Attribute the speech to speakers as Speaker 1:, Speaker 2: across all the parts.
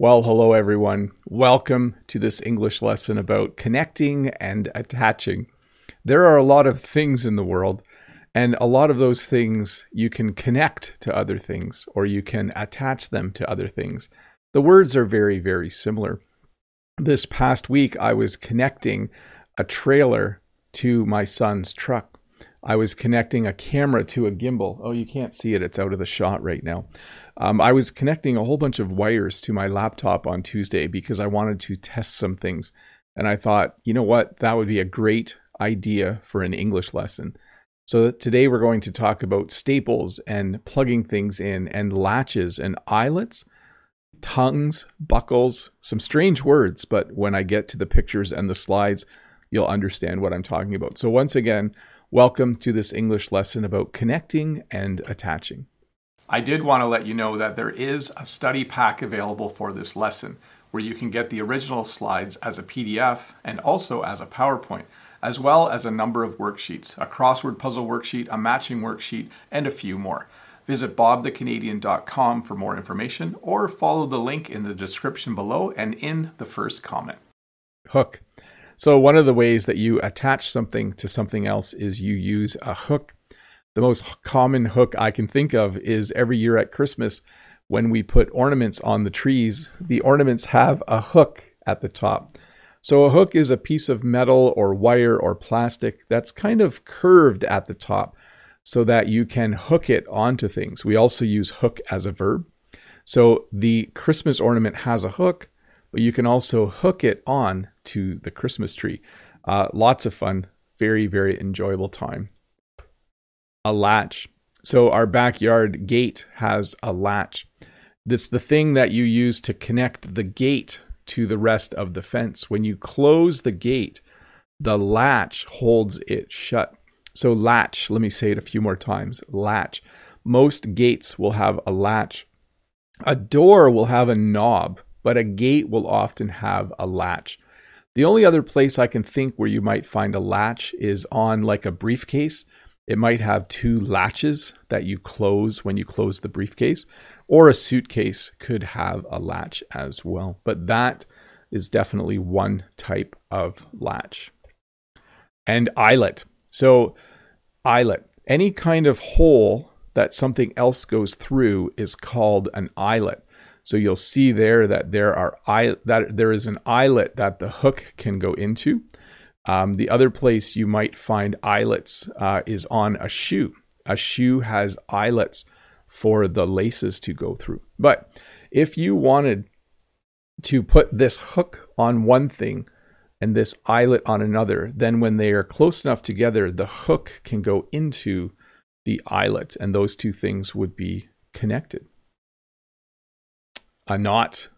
Speaker 1: Well, hello everyone. Welcome to this English lesson about connecting and attaching. There are a lot of things in the world, and a lot of those things you can connect to other things or you can attach them to other things. The words are very, very similar. This past week, I was connecting a trailer to my son's truck. I was connecting a camera to a gimbal. Oh, you can't see it, it's out of the shot right now. Um, I was connecting a whole bunch of wires to my laptop on Tuesday because I wanted to test some things. And I thought, you know what? That would be a great idea for an English lesson. So today we're going to talk about staples and plugging things in and latches and eyelets, tongues, buckles, some strange words, but when I get to the pictures and the slides, you'll understand what I'm talking about. So once again, welcome to this English lesson about connecting and attaching. I did want to let you know that there is a study pack available for this lesson where you can get the original slides as a PDF and also as a PowerPoint, as well as a number of worksheets, a crossword puzzle worksheet, a matching worksheet, and a few more. Visit bobthecanadian.com for more information or follow the link in the description below and in the first comment. Hook. So, one of the ways that you attach something to something else is you use a hook the most common hook I can think of is every year at Christmas when we put ornaments on the trees, the ornaments have a hook at the top. So a hook is a piece of metal or wire or plastic that's kind of curved at the top so that you can hook it onto things. We also use hook as a verb. So the Christmas ornament has a hook, but you can also hook it on to the Christmas tree. Uh, lots of fun, very, very enjoyable time a latch. So our backyard gate has a latch. That's the thing that you use to connect the gate to the rest of the fence. When you close the gate, the latch holds it shut. So, latch, let me say it a few more times latch. Most gates will have a latch. A door will have a knob, but a gate will often have a latch. The only other place I can think where you might find a latch is on like a briefcase. It might have two latches that you close when you close the briefcase, or a suitcase could have a latch as well. But that is definitely one type of latch. And eyelet. So, eyelet, any kind of hole that something else goes through is called an eyelet. So you'll see there that there are that there is an eyelet that the hook can go into. Um, the other place you might find eyelets uh, is on a shoe. A shoe has eyelets for the laces to go through. But if you wanted to put this hook on one thing and this eyelet on another, then when they are close enough together, the hook can go into the eyelet, and those two things would be connected. A knot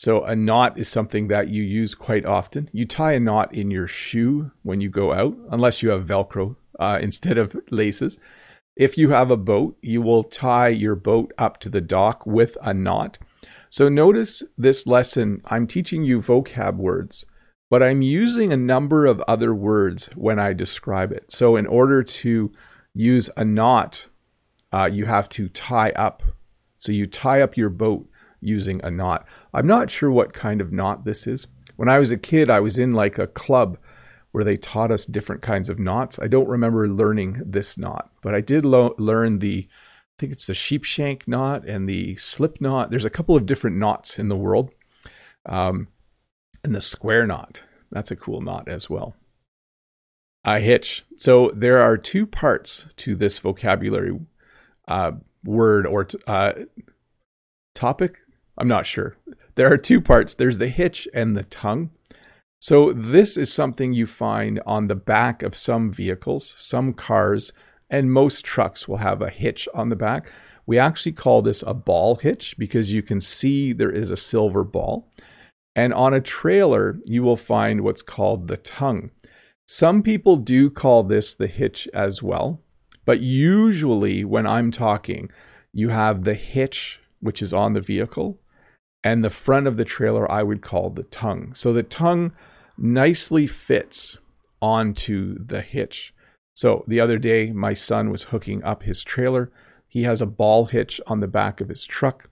Speaker 1: so a knot is something that you use quite often. You tie a knot in your shoe when you go out, unless you have Velcro uh, instead of laces. If you have a boat, you will tie your boat up to the dock with a knot. So notice this lesson, I'm teaching you vocab words, but I'm using a number of other words when I describe it. So in order to use a knot, uh, you have to tie up. So you tie up your boat using a knot. I'm not sure what kind of knot this is. When I was a kid, I was in like a club where they taught us different kinds of knots. I don't remember learning this knot, but I did lo- learn the, I think it's the sheepshank knot and the slip knot. There's a couple of different knots in the world. Um, and the square knot, that's a cool knot as well. A hitch. So there are two parts to this vocabulary uh, word or t- uh, topic. I'm not sure. There are two parts there's the hitch and the tongue. So, this is something you find on the back of some vehicles, some cars, and most trucks will have a hitch on the back. We actually call this a ball hitch because you can see there is a silver ball. And on a trailer, you will find what's called the tongue. Some people do call this the hitch as well, but usually when I'm talking, you have the hitch, which is on the vehicle, and the front of the trailer I would call the tongue. So the tongue nicely fits onto the hitch. So the other day, my son was hooking up his trailer. He has a ball hitch on the back of his truck,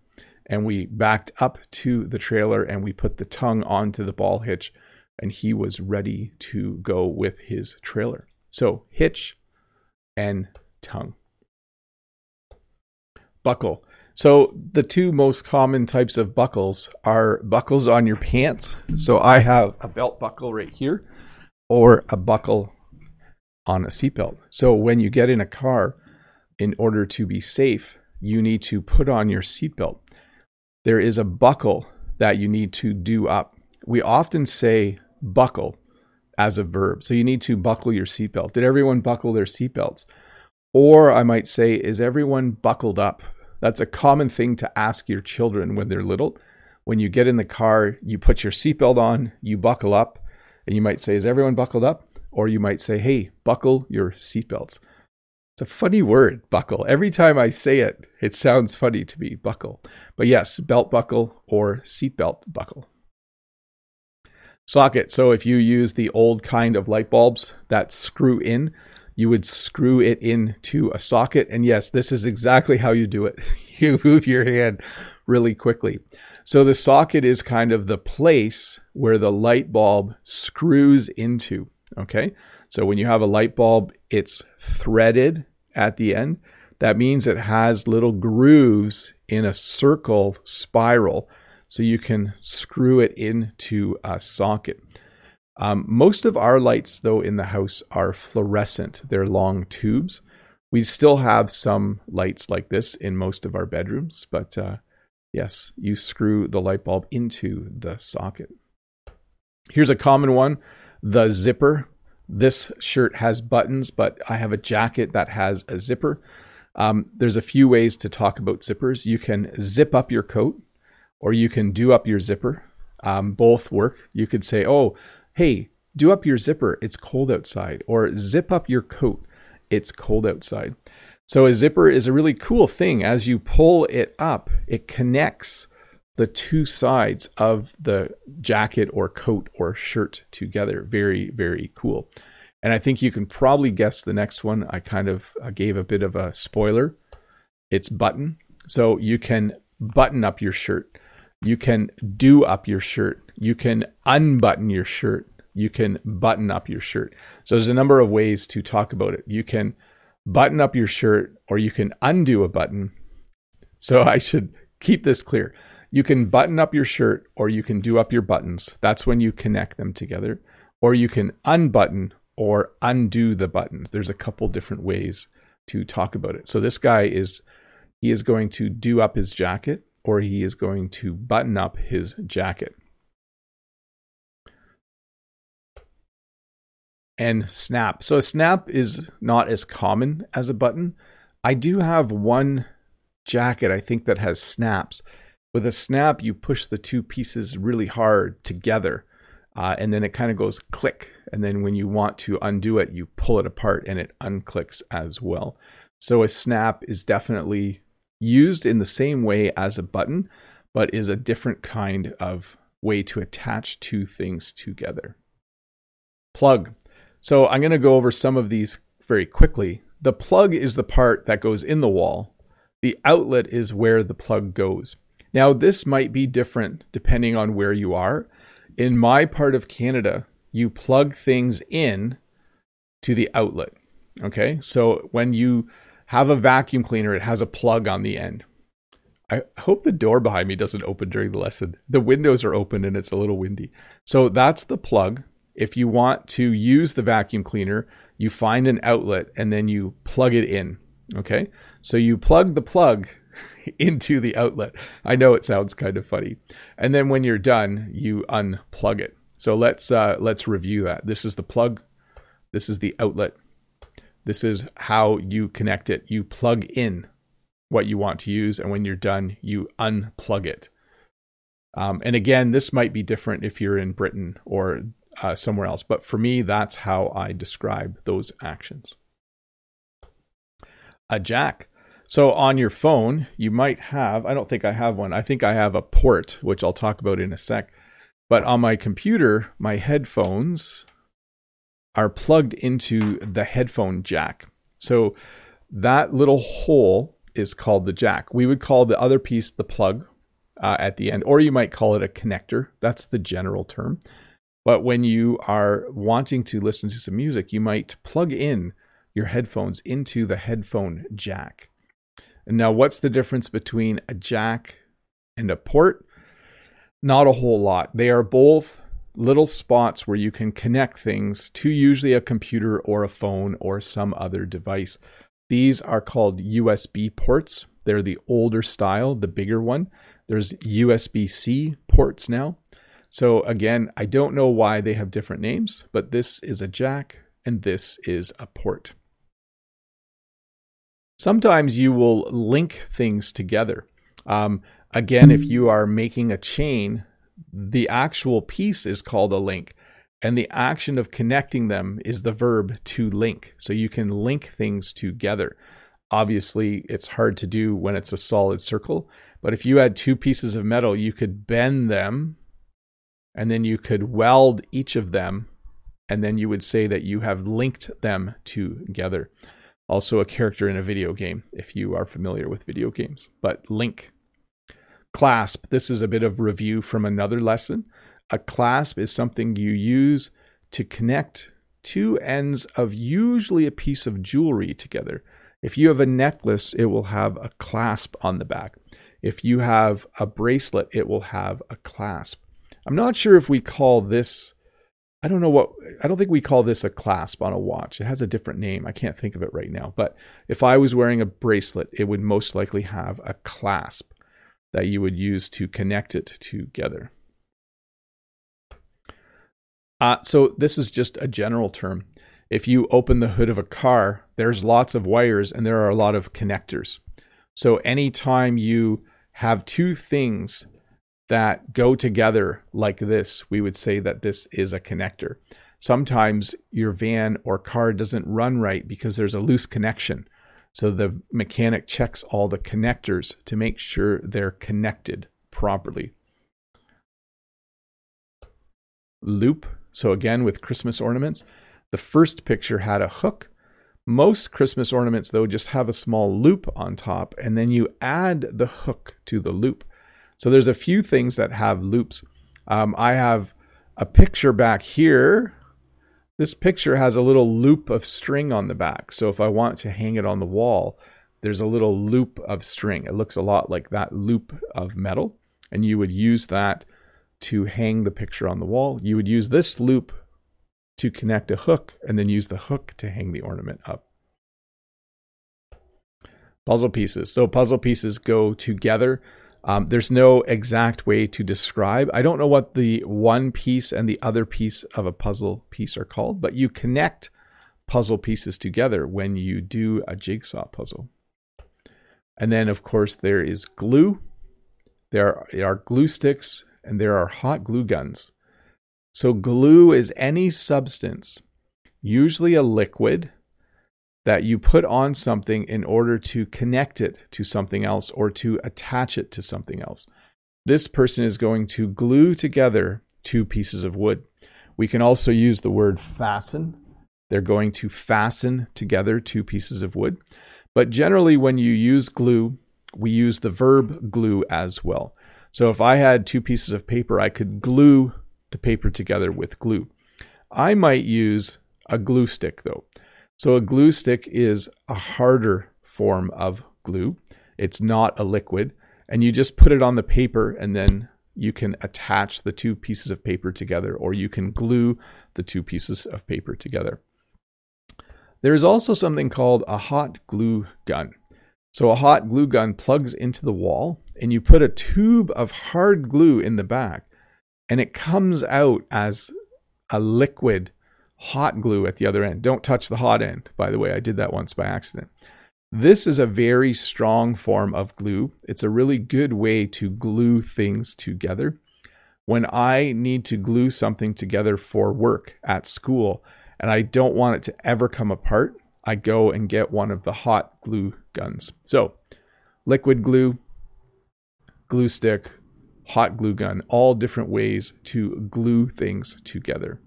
Speaker 1: and we backed up to the trailer and we put the tongue onto the ball hitch and he was ready to go with his trailer. So hitch and tongue. Buckle. So the two most common types of buckles are buckles on your pants. So I have a belt buckle right here or a buckle on a seatbelt. So when you get in a car, in order to be safe, you need to put on your seatbelt. There is a buckle that you need to do up. We often say buckle as a verb. So you need to buckle your seatbelt. Did everyone buckle their seatbelts? Or I might say, is everyone buckled up? That's a common thing to ask your children when they're little. When you get in the car, you put your seatbelt on, you buckle up, and you might say, Is everyone buckled up? Or you might say, Hey, buckle your seatbelts. It's a funny word, buckle. Every time I say it, it sounds funny to me, buckle. But yes, belt buckle or seatbelt buckle. Socket. So if you use the old kind of light bulbs that screw in, you would screw it into a socket. And yes, this is exactly how you do it. you move your hand really quickly. So the socket is kind of the place where the light bulb screws into. Okay. So when you have a light bulb, it's threaded at the end. That means it has little grooves in a circle spiral. So you can screw it into a socket. Um, most of our lights, though, in the house are fluorescent. They're long tubes. We still have some lights like this in most of our bedrooms, but uh, yes, you screw the light bulb into the socket. Here's a common one the zipper. This shirt has buttons, but I have a jacket that has a zipper. Um, there's a few ways to talk about zippers. You can zip up your coat, or you can do up your zipper. Um, both work. You could say, oh, hey, do up your zipper, it's cold outside, or zip up your coat, it's cold outside. So a zipper is a really cool thing. As you pull it up, it connects the two sides of the jacket or coat or shirt together. Very, very cool. And I think you can probably guess the next one. I kind of gave a bit of a spoiler. It's button. So you can button up your shirt. You can do up your shirt. You can unbutton your shirt. You can button up your shirt. So there's a number of ways to talk about it. You can button up your shirt or you can undo a button. So I should keep this clear. You can button up your shirt or you can do up your buttons. That's when you connect them together. Or you can unbutton or undo the buttons. There's a couple different ways to talk about it. So this guy is he is going to do up his jacket or he is going to button up his jacket. And snap. So a snap is not as common as a button. I do have one jacket I think that has snaps. With a snap, you push the two pieces really hard together, uh, and then it kind of goes click. And then when you want to undo it, you pull it apart and it unclicks as well. So a snap is definitely used in the same way as a button, but is a different kind of way to attach two things together. Plug. So I'm going to go over some of these very quickly. The plug is the part that goes in the wall. The outlet is where the plug goes. Now, this might be different depending on where you are. In my part of Canada, you plug things in to the outlet. Okay. So when you have a vacuum cleaner, it has a plug on the end. I hope the door behind me doesn't open during the lesson. The windows are open and it's a little windy. So that's the plug. If you want to use the vacuum cleaner, you find an outlet and then you plug it in. Okay. So you plug the plug into the outlet. I know it sounds kind of funny. And then when you're done, you unplug it. So let's uh, let's review that. This is the plug. This is the outlet. This is how you connect it. You plug in what you want to use, and when you're done, you unplug it. Um, and again, this might be different if you're in Britain or uh, somewhere else, but for me, that's how I describe those actions. A jack. So on your phone, you might have, I don't think I have one. I think I have a port, which I'll talk about in a sec. But on my computer, my headphones are plugged into the headphone jack. So that little hole is called the jack. We would call the other piece the plug, uh, at the end, or you might call it a connector. That's the general term. But when you are wanting to listen to some music, you might plug in your headphones into the headphone jack. And now, what's the difference between a jack and a port? Not a whole lot. They are both little spots where you can connect things to usually a computer or a phone or some other device. These are called USB ports. They're the older style, the bigger one. There's USB C ports now. So, again, I don't know why they have different names, but this is a jack and this is a port. Sometimes you will link things together. Um, again, if you are making a chain, the actual piece is called a link. And the action of connecting them is the verb to link. So you can link things together. Obviously, it's hard to do when it's a solid circle. But if you had two pieces of metal, you could bend them and then you could weld each of them. And then you would say that you have linked them together. Also, a character in a video game, if you are familiar with video games. But link. Clasp. This is a bit of review from another lesson. A clasp is something you use to connect two ends of usually a piece of jewelry together. If you have a necklace, it will have a clasp on the back. If you have a bracelet, it will have a clasp. I'm not sure if we call this, I don't know what, I don't think we call this a clasp on a watch. It has a different name. I can't think of it right now. But if I was wearing a bracelet, it would most likely have a clasp that you would use to connect it together. Uh, so this is just a general term. If you open the hood of a car, there's lots of wires and there are a lot of connectors. So anytime you have two things that go together like this, we would say that this is a connector. Sometimes your van or car doesn't run right because there's a loose connection. So the mechanic checks all the connectors to make sure they're connected properly. Loop so again, with Christmas ornaments, the first picture had a hook. Most Christmas ornaments, though, just have a small loop on top, and then you add the hook to the loop. So there's a few things that have loops. Um, I have a picture back here. This picture has a little loop of string on the back. So if I want to hang it on the wall, there's a little loop of string. It looks a lot like that loop of metal. And you would use that to hang the picture on the wall, you would use this loop to connect a hook and then use the hook to hang the ornament up. Puzzle pieces. So puzzle pieces go together. Um, there's no exact way to describe. I don't know what the one piece and the other piece of a puzzle piece are called, but you connect puzzle pieces together when you do a jigsaw puzzle. And then, of course, there is glue. There are glue sticks and there are hot glue guns. So, glue is any substance, usually a liquid, that you put on something in order to connect it to something else or to attach it to something else. This person is going to glue together two pieces of wood. We can also use the word fasten. They're going to fasten together two pieces of wood. But generally, when you use glue, we use the verb glue as well. So if I had two pieces of paper, I could glue the paper together with glue. I might use a glue stick though. So a glue stick is a harder form of glue. It's not a liquid. And you just put it on the paper and then you can attach the two pieces of paper together or you can glue the two pieces of paper together. There is also something called a hot glue gun. So a hot glue gun plugs into the wall and you put a tube of hard glue in the back and it comes out as a liquid hot glue at the other end. Don't touch the hot end, by the way. I did that once by accident. This is a very strong form of glue. It's a really good way to glue things together. When I need to glue something together for work at school and I don't want it to ever come apart, I go and get one of the hot glue guns. So, liquid glue, glue stick, hot glue gun, all different ways to glue things together.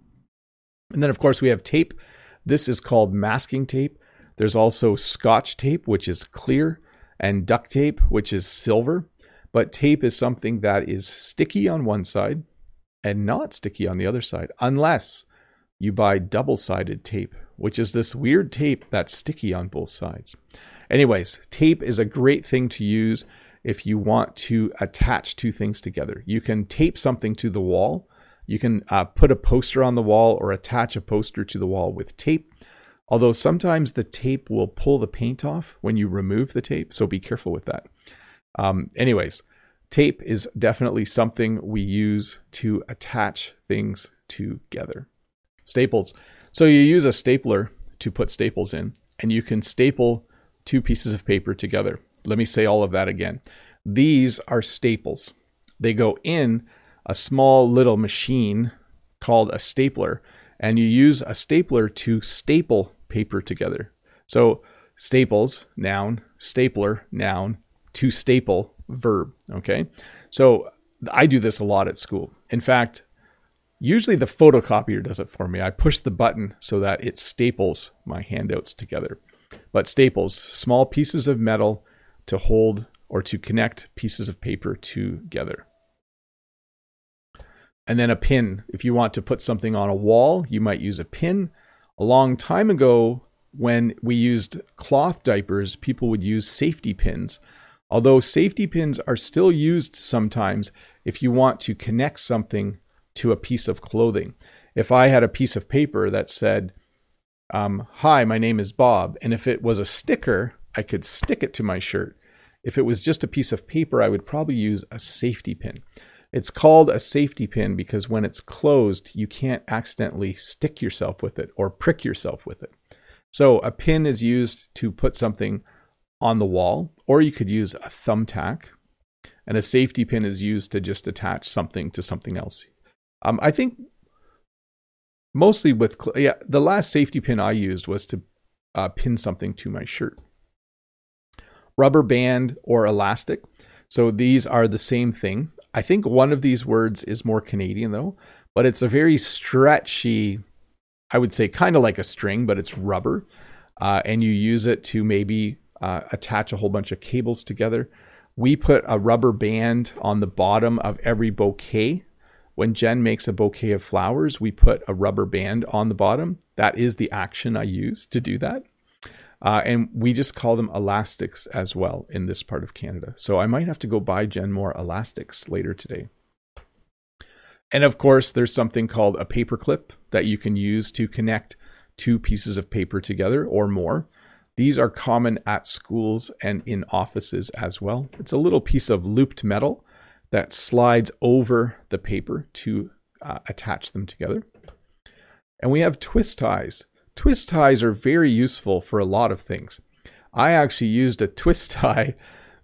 Speaker 1: And then, of course, we have tape. This is called masking tape. There's also scotch tape, which is clear, and duct tape, which is silver. But tape is something that is sticky on one side and not sticky on the other side, unless you buy double sided tape, which is this weird tape that's sticky on both sides. Anyways, tape is a great thing to use if you want to attach two things together. You can tape something to the wall. You can uh, put a poster on the wall or attach a poster to the wall with tape. Although sometimes the tape will pull the paint off when you remove the tape, so be careful with that. Um, anyways, tape is definitely something we use to attach things together. Staples. So you use a stapler to put staples in, and you can staple two pieces of paper together. Let me say all of that again. These are staples. They go in a small little machine called a stapler, and you use a stapler to staple paper together. So, staples, noun, stapler, noun, to staple, verb. Okay. So, I do this a lot at school. In fact, usually the photocopier does it for me. I push the button so that it staples my handouts together. But staples, small pieces of metal to hold or to connect pieces of paper together. And then a pin. If you want to put something on a wall, you might use a pin. A long time ago, when we used cloth diapers, people would use safety pins. Although safety pins are still used sometimes if you want to connect something to a piece of clothing. If I had a piece of paper that said, um, Hi, my name is Bob, and if it was a sticker, I could stick it to my shirt. If it was just a piece of paper, I would probably use a safety pin. It's called a safety pin because when it's closed, you can't accidentally stick yourself with it or prick yourself with it. So a pin is used to put something on the wall, or you could use a thumbtack. And a safety pin is used to just attach something to something else. Um, I think mostly with yeah, the last safety pin I used was to uh, pin something to my shirt rubber band, or elastic. So these are the same thing. I think one of these words is more Canadian though, but it's a very stretchy, I would say kind of like a string, but it's rubber. Uh, and you use it to maybe uh, attach a whole bunch of cables together. We put a rubber band on the bottom of every bouquet. When Jen makes a bouquet of flowers, we put a rubber band on the bottom. That is the action I use to do that. Uh, and we just call them elastics as well in this part of Canada. So I might have to go buy Jen more elastics later today. And of course, there's something called a paper clip that you can use to connect two pieces of paper together or more. These are common at schools and in offices as well. It's a little piece of looped metal that slides over the paper to uh, attach them together. And we have twist ties. Twist ties are very useful for a lot of things. I actually used a twist tie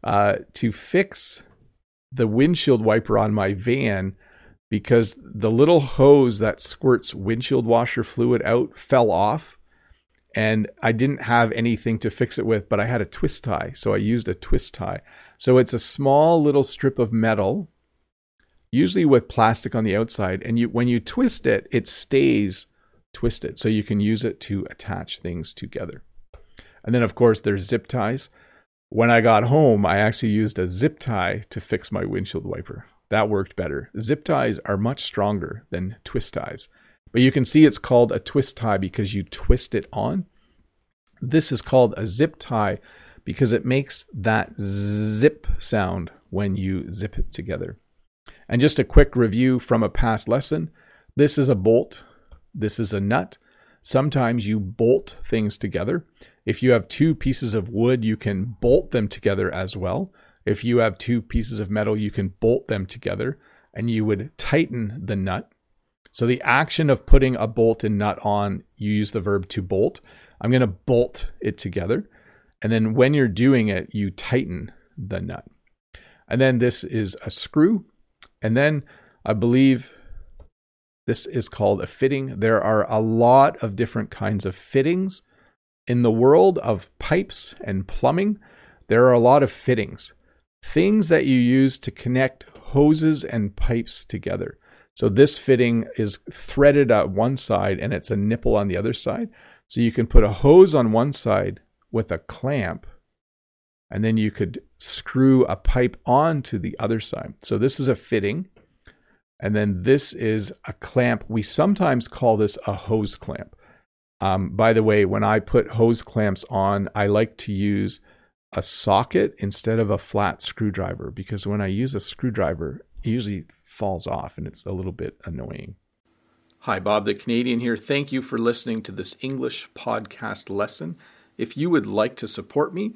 Speaker 1: uh, to fix the windshield wiper on my van because the little hose that squirts windshield washer fluid out fell off and I didn't have anything to fix it with, but I had a twist tie. So I used a twist tie. So it's a small little strip of metal, usually with plastic on the outside. And you, when you twist it, it stays twist it so you can use it to attach things together. And then, of course, there's zip ties. When I got home, I actually used a zip tie to fix my windshield wiper. That worked better. Zip ties are much stronger than twist ties. But you can see it's called a twist tie because you twist it on. This is called a zip tie because it makes that zip sound when you zip it together. And just a quick review from a past lesson this is a bolt this is a nut. Sometimes you bolt things together. If you have two pieces of wood, you can bolt them together as well. If you have two pieces of metal, you can bolt them together and you would tighten the nut. So the action of putting a bolt and nut on, you use the verb to bolt. I'm going to bolt it together. And then when you're doing it, you tighten the nut. And then this is a screw. And then I believe this is called a fitting. There are a lot of different kinds of fittings. In the world of pipes and plumbing, there are a lot of fittings, things that you use to connect hoses and pipes together. So this fitting is threaded at one side and it's a nipple on the other side. So you can put a hose on one side with a clamp, and then you could screw a pipe onto the other side. So this is a fitting, and then this is a clamp. We sometimes call this a hose clamp. Um, by the way, when I put hose clamps on, I like to use a socket instead of a flat screwdriver because when I use a screwdriver, it usually falls off and it's a little bit annoying. Hi, Bob the Canadian here. Thank you for listening to this English podcast lesson. If you would like to support me